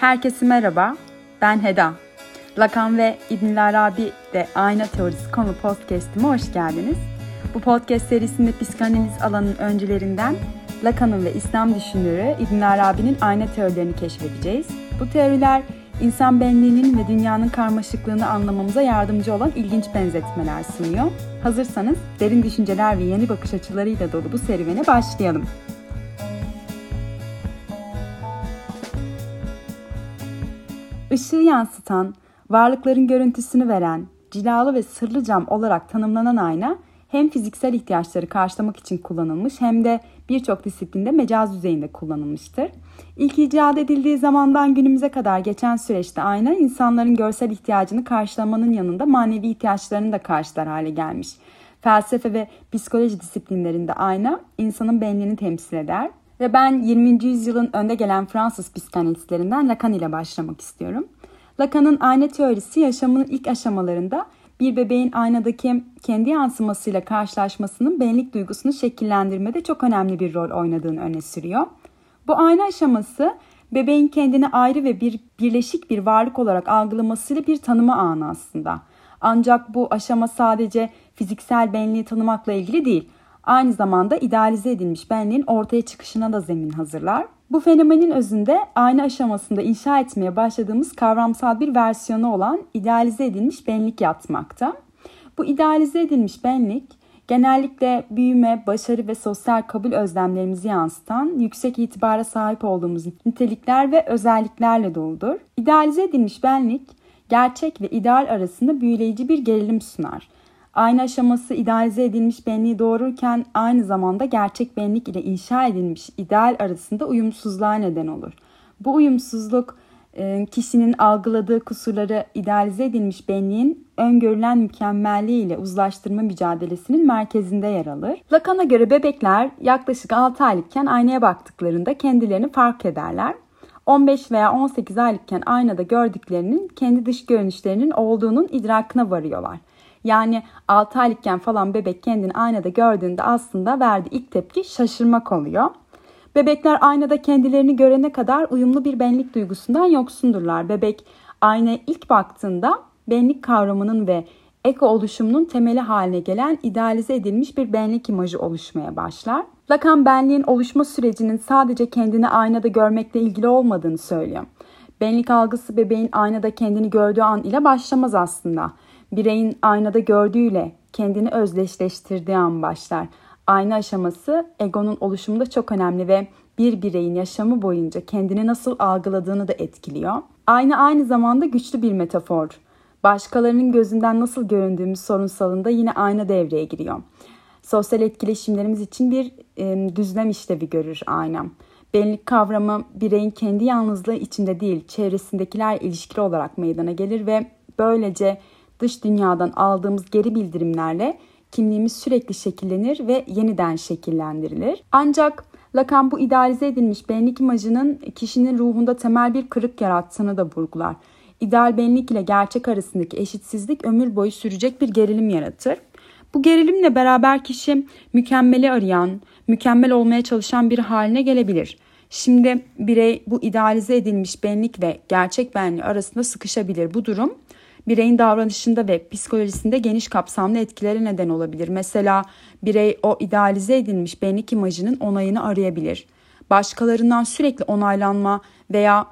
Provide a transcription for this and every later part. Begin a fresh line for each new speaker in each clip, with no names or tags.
Herkese merhaba, ben Heda. Lacan ve İbn Arabi de Ayna Teorisi konu podcast'ime hoş geldiniz. Bu podcast serisinde psikanaliz alanının öncülerinden Lacan'ın ve İslam düşünürü İbn Arabi'nin ayna teorilerini keşfedeceğiz. Bu teoriler insan benliğinin ve dünyanın karmaşıklığını anlamamıza yardımcı olan ilginç benzetmeler sunuyor. Hazırsanız derin düşünceler ve yeni bakış açılarıyla dolu bu serüvene başlayalım. Işığı yansıtan, varlıkların görüntüsünü veren, cilalı ve sırlı cam olarak tanımlanan ayna hem fiziksel ihtiyaçları karşılamak için kullanılmış hem de birçok disiplinde mecaz düzeyinde kullanılmıştır. İlk icat edildiği zamandan günümüze kadar geçen süreçte ayna insanların görsel ihtiyacını karşılamanın yanında manevi ihtiyaçlarını da karşılar hale gelmiş. Felsefe ve psikoloji disiplinlerinde ayna insanın benliğini temsil eder. Ve ben 20. yüzyılın önde gelen Fransız psikanalistlerinden Lacan ile başlamak istiyorum. Lacan'ın ayna teorisi yaşamının ilk aşamalarında bir bebeğin aynadaki kendi yansımasıyla karşılaşmasının benlik duygusunu şekillendirmede çok önemli bir rol oynadığını öne sürüyor. Bu ayna aşaması bebeğin kendini ayrı ve bir birleşik bir varlık olarak algılamasıyla bir tanıma anı aslında. Ancak bu aşama sadece fiziksel benliği tanımakla ilgili değil aynı zamanda idealize edilmiş benliğin ortaya çıkışına da zemin hazırlar. Bu fenomenin özünde aynı aşamasında inşa etmeye başladığımız kavramsal bir versiyonu olan idealize edilmiş benlik yatmakta. Bu idealize edilmiş benlik genellikle büyüme, başarı ve sosyal kabul özlemlerimizi yansıtan yüksek itibara sahip olduğumuz nitelikler ve özelliklerle doludur. İdealize edilmiş benlik gerçek ve ideal arasında büyüleyici bir gerilim sunar. Aynı aşaması idealize edilmiş benliği doğururken aynı zamanda gerçek benlik ile inşa edilmiş ideal arasında uyumsuzluğa neden olur. Bu uyumsuzluk e, kişinin algıladığı kusurları idealize edilmiş benliğin öngörülen mükemmelliği ile uzlaştırma mücadelesinin merkezinde yer alır. Lacan'a göre bebekler yaklaşık 6 aylıkken aynaya baktıklarında kendilerini fark ederler. 15 veya 18 aylıkken aynada gördüklerinin kendi dış görünüşlerinin olduğunun idrakına varıyorlar. Yani 6 aylıkken falan bebek kendini aynada gördüğünde aslında verdiği ilk tepki şaşırmak oluyor. Bebekler aynada kendilerini görene kadar uyumlu bir benlik duygusundan yoksundurlar. Bebek aynaya ilk baktığında benlik kavramının ve eko oluşumunun temeli haline gelen idealize edilmiş bir benlik imajı oluşmaya başlar. Lacan benliğin oluşma sürecinin sadece kendini aynada görmekle ilgili olmadığını söylüyor. Benlik algısı bebeğin aynada kendini gördüğü an ile başlamaz aslında bireyin aynada gördüğüyle kendini özdeşleştirdiği an başlar. Ayna aşaması egonun oluşumunda çok önemli ve bir bireyin yaşamı boyunca kendini nasıl algıladığını da etkiliyor. Ayna aynı zamanda güçlü bir metafor. Başkalarının gözünden nasıl göründüğümüz sorunsalında yine ayna devreye giriyor. Sosyal etkileşimlerimiz için bir e, düzlem işlevi görür ayna. Benlik kavramı bireyin kendi yalnızlığı içinde değil, çevresindekiler ilişkili olarak meydana gelir ve böylece dış dünyadan aldığımız geri bildirimlerle kimliğimiz sürekli şekillenir ve yeniden şekillendirilir. Ancak Lacan bu idealize edilmiş benlik imajının kişinin ruhunda temel bir kırık yarattığını da vurgular. İdeal benlik ile gerçek arasındaki eşitsizlik ömür boyu sürecek bir gerilim yaratır. Bu gerilimle beraber kişi mükemmeli arayan, mükemmel olmaya çalışan bir haline gelebilir. Şimdi birey bu idealize edilmiş benlik ve gerçek benliği arasında sıkışabilir. Bu durum bireyin davranışında ve psikolojisinde geniş kapsamlı etkileri neden olabilir. Mesela birey o idealize edilmiş benlik imajının onayını arayabilir. Başkalarından sürekli onaylanma veya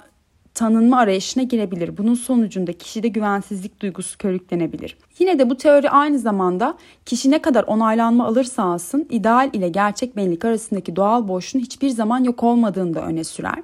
tanınma arayışına girebilir. Bunun sonucunda kişide güvensizlik duygusu körüklenebilir. Yine de bu teori aynı zamanda kişi ne kadar onaylanma alırsa alsın ideal ile gerçek benlik arasındaki doğal boşluğun hiçbir zaman yok olmadığını da öne sürer.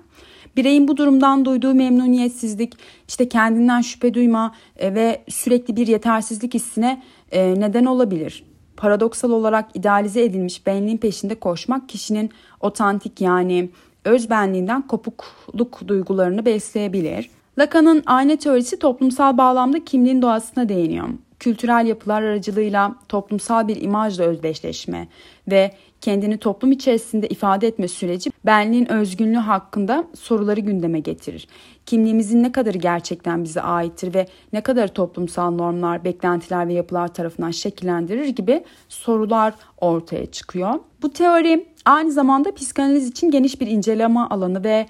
Bireyin bu durumdan duyduğu memnuniyetsizlik, işte kendinden şüphe duyma e, ve sürekli bir yetersizlik hissine e, neden olabilir. Paradoksal olarak idealize edilmiş benliğin peşinde koşmak kişinin otantik yani öz benliğinden kopukluk duygularını besleyebilir. Lacan'ın ayna teorisi toplumsal bağlamda kimliğin doğasına değiniyor. Kültürel yapılar aracılığıyla toplumsal bir imajla özdeşleşme ve kendini toplum içerisinde ifade etme süreci benliğin özgünlüğü hakkında soruları gündeme getirir. Kimliğimizin ne kadarı gerçekten bize aittir ve ne kadar toplumsal normlar, beklentiler ve yapılar tarafından şekillendirir gibi sorular ortaya çıkıyor. Bu teori aynı zamanda psikanaliz için geniş bir inceleme alanı ve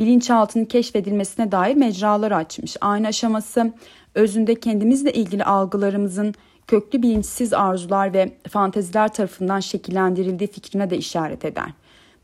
bilinçaltının keşfedilmesine dair mecralar açmış. Aynı aşaması özünde kendimizle ilgili algılarımızın köklü bilinçsiz arzular ve fanteziler tarafından şekillendirildiği fikrine de işaret eder.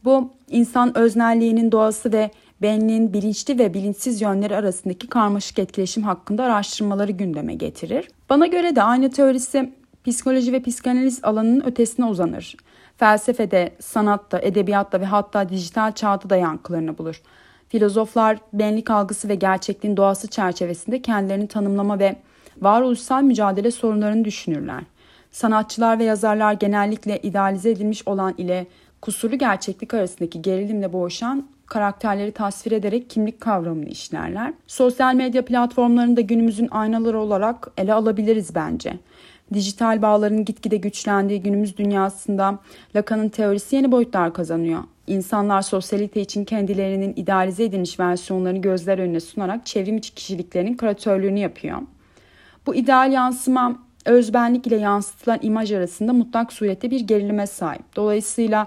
Bu insan öznelliğinin doğası ve benliğin bilinçli ve bilinçsiz yönleri arasındaki karmaşık etkileşim hakkında araştırmaları gündeme getirir. Bana göre de aynı teorisi psikoloji ve psikanaliz alanının ötesine uzanır. Felsefede, sanatta, edebiyatta ve hatta dijital çağda da yankılarını bulur. Filozoflar benlik algısı ve gerçekliğin doğası çerçevesinde kendilerini tanımlama ve varoluşsal mücadele sorunlarını düşünürler. Sanatçılar ve yazarlar genellikle idealize edilmiş olan ile kusurlu gerçeklik arasındaki gerilimle boğuşan karakterleri tasvir ederek kimlik kavramını işlerler. Sosyal medya platformlarını da günümüzün aynaları olarak ele alabiliriz bence. Dijital bağların gitgide güçlendiği günümüz dünyasında Lacan'ın teorisi yeni boyutlar kazanıyor. İnsanlar sosyalite için kendilerinin idealize edilmiş versiyonlarını gözler önüne sunarak çevrim içi kişiliklerinin küratörlüğünü yapıyor. Bu ideal yansıma özbenlik ile yansıtılan imaj arasında mutlak surette bir gerilime sahip. Dolayısıyla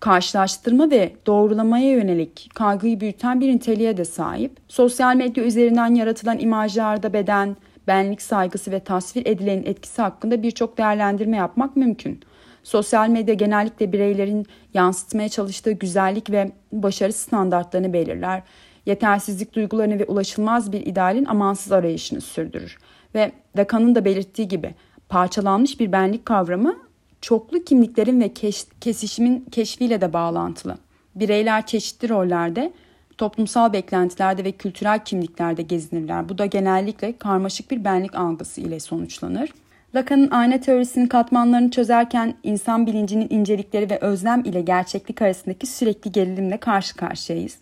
karşılaştırma ve doğrulamaya yönelik kaygıyı büyüten bir niteliğe de sahip. Sosyal medya üzerinden yaratılan imajlarda beden, benlik saygısı ve tasvir edilenin etkisi hakkında birçok değerlendirme yapmak mümkün. Sosyal medya genellikle bireylerin yansıtmaya çalıştığı güzellik ve başarı standartlarını belirler. Yetersizlik duygularını ve ulaşılmaz bir idealin amansız arayışını sürdürür. Ve Lacan'ın da belirttiği gibi parçalanmış bir benlik kavramı çoklu kimliklerin ve keş, kesişimin keşfiyle de bağlantılı. Bireyler çeşitli rollerde, toplumsal beklentilerde ve kültürel kimliklerde gezinirler. Bu da genellikle karmaşık bir benlik algısı ile sonuçlanır. Lacan'ın ayna teorisinin katmanlarını çözerken insan bilincinin incelikleri ve özlem ile gerçeklik arasındaki sürekli gerilimle karşı karşıyayız.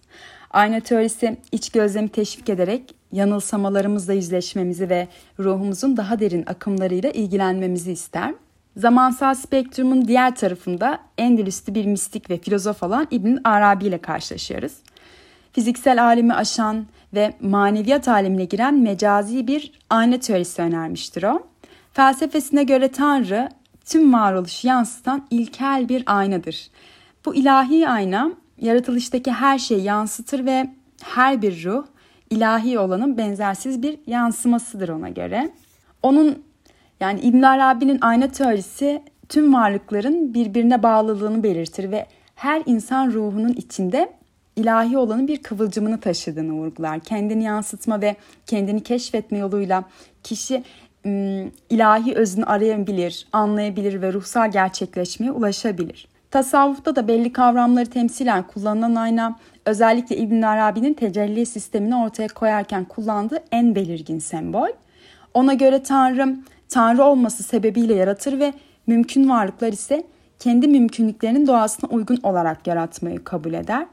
Ayna teorisi iç gözlemi teşvik ederek yanılsamalarımızla yüzleşmemizi ve ruhumuzun daha derin akımlarıyla ilgilenmemizi ister. Zamansal spektrumun diğer tarafında Endülüs'lü bir mistik ve filozof olan İbn Arabi ile karşılaşıyoruz. Fiziksel alemi aşan ve maneviyat alemine giren mecazi bir ayna teorisi önermiştir o. Felsefesine göre Tanrı tüm varoluşu yansıtan ilkel bir aynadır. Bu ilahi ayna yaratılıştaki her şeyi yansıtır ve her bir ruh ilahi olanın benzersiz bir yansımasıdır ona göre. Onun yani İbn Arabi'nin ayna teorisi tüm varlıkların birbirine bağlılığını belirtir ve her insan ruhunun içinde ilahi olanın bir kıvılcımını taşıdığını vurgular. Kendini yansıtma ve kendini keşfetme yoluyla kişi ilahi özünü arayabilir, anlayabilir ve ruhsal gerçekleşmeye ulaşabilir. Tasavvufta da belli kavramları temsilen kullanılan ayna özellikle İbn Arabi'nin tecelli sistemini ortaya koyarken kullandığı en belirgin sembol. Ona göre Tanrım Tanrı olması sebebiyle yaratır ve mümkün varlıklar ise kendi mümkünlüklerinin doğasına uygun olarak yaratmayı kabul eder.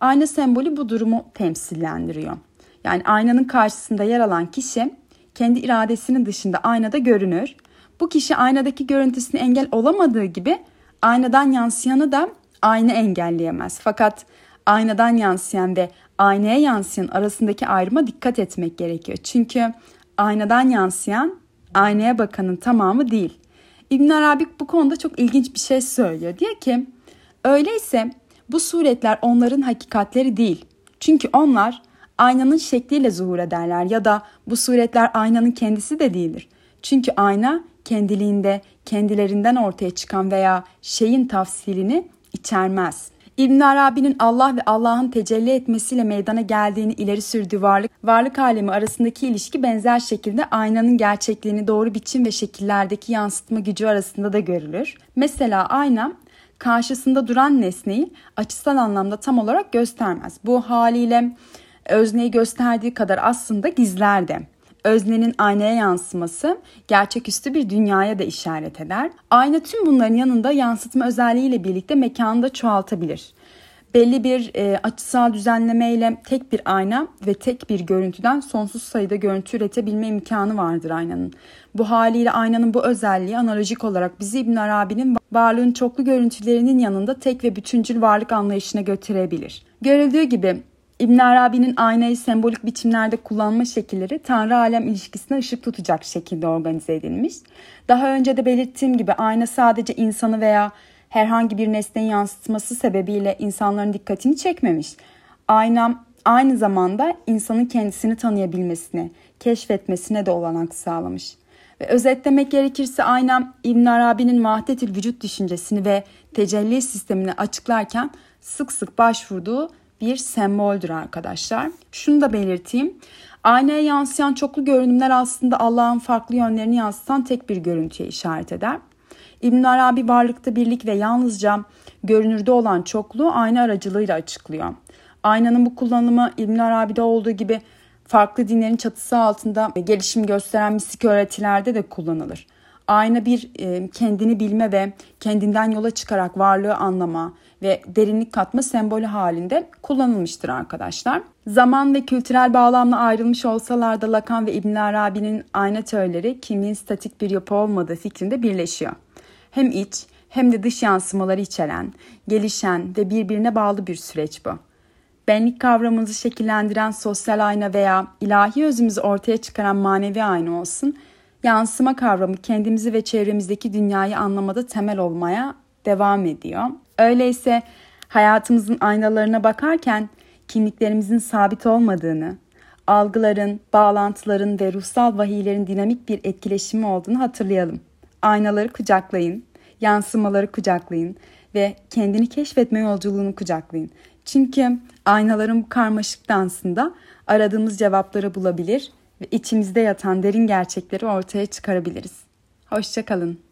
Ayna sembolü bu durumu temsillendiriyor. Yani aynanın karşısında yer alan kişi kendi iradesinin dışında aynada görünür. Bu kişi aynadaki görüntüsüne engel olamadığı gibi aynadan yansıyanı da ayna engelleyemez. Fakat aynadan yansıyan ve aynaya yansıyan arasındaki ayrıma dikkat etmek gerekiyor. Çünkü aynadan yansıyan aynaya bakanın tamamı değil. İbn Arabi bu konuda çok ilginç bir şey söylüyor. Diyor ki öyleyse bu suretler onların hakikatleri değil. Çünkü onlar aynanın şekliyle zuhur ederler ya da bu suretler aynanın kendisi de değildir. Çünkü ayna kendiliğinde kendilerinden ortaya çıkan veya şeyin tafsilini içermez. İbn Arabi'nin Allah ve Allah'ın tecelli etmesiyle meydana geldiğini ileri sürdüğü varlık, varlık alemi arasındaki ilişki benzer şekilde aynanın gerçekliğini doğru biçim ve şekillerdeki yansıtma gücü arasında da görülür. Mesela ayna karşısında duran nesneyi açısal anlamda tam olarak göstermez. Bu haliyle özneyi gösterdiği kadar aslında gizler de öznenin aynaya yansıması gerçeküstü bir dünyaya da işaret eder. Ayna tüm bunların yanında yansıtma özelliğiyle birlikte mekanı da çoğaltabilir. Belli bir e, açısal düzenleme ile tek bir ayna ve tek bir görüntüden sonsuz sayıda görüntü üretebilme imkanı vardır aynanın. Bu haliyle aynanın bu özelliği analojik olarak bizi İbn Arabi'nin varlığın çoklu görüntülerinin yanında tek ve bütüncül varlık anlayışına götürebilir. Görüldüğü gibi İbn Arabi'nin aynayı sembolik biçimlerde kullanma şekilleri Tanrı alem ilişkisine ışık tutacak şekilde organize edilmiş. Daha önce de belirttiğim gibi ayna sadece insanı veya herhangi bir nesneyi yansıtması sebebiyle insanların dikkatini çekmemiş. Ayna aynı zamanda insanın kendisini tanıyabilmesine, keşfetmesine de olanak sağlamış. Ve özetlemek gerekirse ayna İbn Arabi'nin vahdetül vücut düşüncesini ve tecelli sistemini açıklarken sık sık başvurduğu bir semboldür arkadaşlar. Şunu da belirteyim. Aynaya yansıyan çoklu görünümler aslında Allah'ın farklı yönlerini yansıtan tek bir görüntüye işaret eder. İbn Arabi varlıkta birlik ve yalnızca görünürde olan çokluğu ayna aracılığıyla açıklıyor. Aynanın bu kullanımı İbn Arabi'de olduğu gibi farklı dinlerin çatısı altında gelişim gösteren mistik öğretilerde de kullanılır. Ayna bir e, kendini bilme ve kendinden yola çıkarak varlığı anlama ve derinlik katma sembolü halinde kullanılmıştır arkadaşlar. Zaman ve kültürel bağlamla ayrılmış olsalar da Lacan ve İbn Arabi'nin ayna teorileri kimliğin statik bir yapı olmadığı fikrinde birleşiyor. Hem iç hem de dış yansımaları içeren, gelişen ve birbirine bağlı bir süreç bu benlik kavramımızı şekillendiren sosyal ayna veya ilahi özümüzü ortaya çıkaran manevi ayna olsun, yansıma kavramı kendimizi ve çevremizdeki dünyayı anlamada temel olmaya devam ediyor. Öyleyse hayatımızın aynalarına bakarken kimliklerimizin sabit olmadığını, algıların, bağlantıların ve ruhsal vahiylerin dinamik bir etkileşimi olduğunu hatırlayalım. Aynaları kucaklayın, yansımaları kucaklayın ve kendini keşfetme yolculuğunu kucaklayın. Çünkü aynaların bu karmaşık dansında aradığımız cevapları bulabilir ve içimizde yatan derin gerçekleri ortaya çıkarabiliriz. Hoşçakalın.